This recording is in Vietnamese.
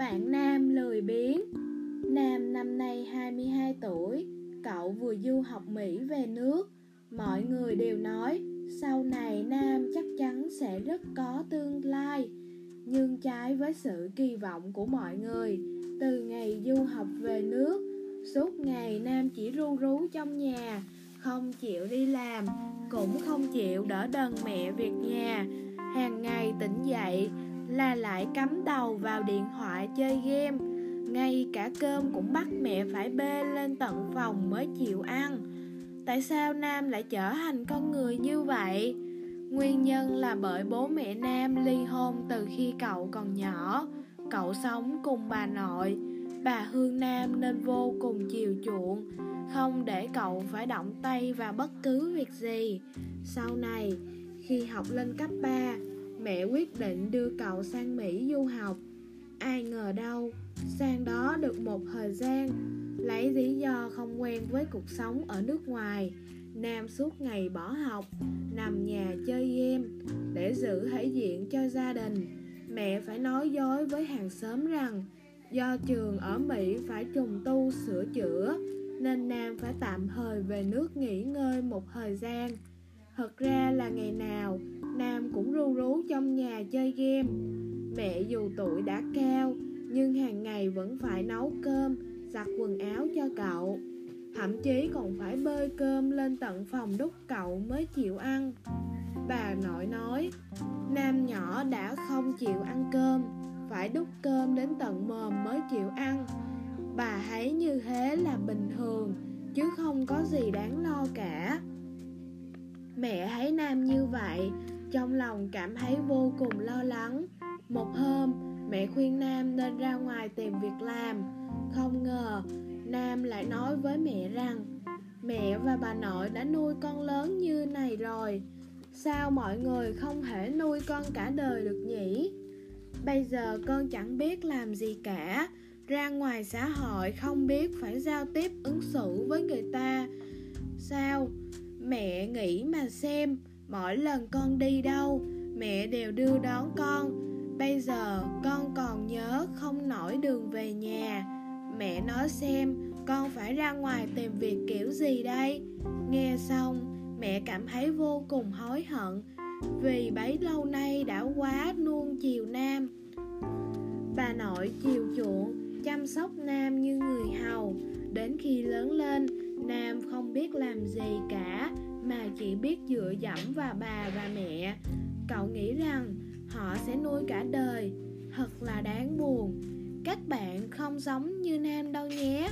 Bạn Nam lười biếng Nam năm nay 22 tuổi, cậu vừa du học Mỹ về nước. Mọi người đều nói sau này Nam chắc chắn sẽ rất có tương lai. Nhưng trái với sự kỳ vọng của mọi người, từ ngày du học về nước, suốt ngày Nam chỉ ru rú trong nhà, không chịu đi làm, cũng không chịu đỡ đần mẹ việc nhà. Hàng ngày tỉnh dậy, là lại cắm đầu vào điện thoại chơi game. Ngay cả cơm cũng bắt mẹ phải bê lên tận phòng mới chịu ăn. Tại sao nam lại trở thành con người như vậy? Nguyên nhân là bởi bố mẹ nam ly hôn từ khi cậu còn nhỏ. Cậu sống cùng bà nội. Bà hương nam nên vô cùng chiều chuộng. Không để cậu phải động tay vào bất cứ việc gì. Sau này, khi học lên cấp 3 mẹ quyết định đưa cậu sang mỹ du học. Ai ngờ đâu, sang đó được một thời gian, lấy lý do không quen với cuộc sống ở nước ngoài. Nam suốt ngày bỏ học, nằm nhà chơi game để giữ thể diện cho gia đình. Mẹ phải nói dối với hàng xóm rằng do trường ở mỹ phải trùng tu sửa chữa, nên nam phải tạm thời về nước nghỉ ngơi một thời gian. Thật ra là ngày trong nhà chơi game. Mẹ dù tuổi đã cao, nhưng hàng ngày vẫn phải nấu cơm, giặt quần áo cho cậu. Thậm chí còn phải bơi cơm lên tận phòng đút cậu mới chịu ăn. Bà nội nói, nam nhỏ đã không chịu ăn cơm, phải đút cơm đến tận mồm mới chịu ăn. Bà thấy như thế là bình thường, chứ không có gì đáng lo cả. Mẹ thấy nam như vậy trong lòng cảm thấy vô cùng lo lắng. Một hôm, mẹ khuyên nam nên ra ngoài tìm việc làm. Không ngờ, nam lại nói với mẹ rằng, mẹ và bà nội đã nuôi con lớn như này rồi. Sao mọi người không thể nuôi con cả đời được nhỉ? Bây giờ con chẳng biết làm gì cả. Ra ngoài xã hội không biết phải giao tiếp ứng xử với người ta. Sao? Mẹ nghĩ mà xem mỗi lần con đi đâu, mẹ đều đưa đón con. Bây giờ con còn nhớ không nổi đường về nhà. Mẹ nói xem, con phải ra ngoài tìm việc kiểu gì đây? Nghe xong, mẹ cảm thấy vô cùng hối hận, vì bấy lâu nay đã quá nuông chiều nam. Bà nội chiều chuộng, chăm sóc nam như người hầu. Đến khi lớn lên, nam không biết làm gì cả mà chỉ biết dựa dẫm vào bà và mẹ. Cậu nghĩ rằng họ sẽ nuôi cả đời, thật là đáng buồn. Các bạn không giống như nam đâu nhé.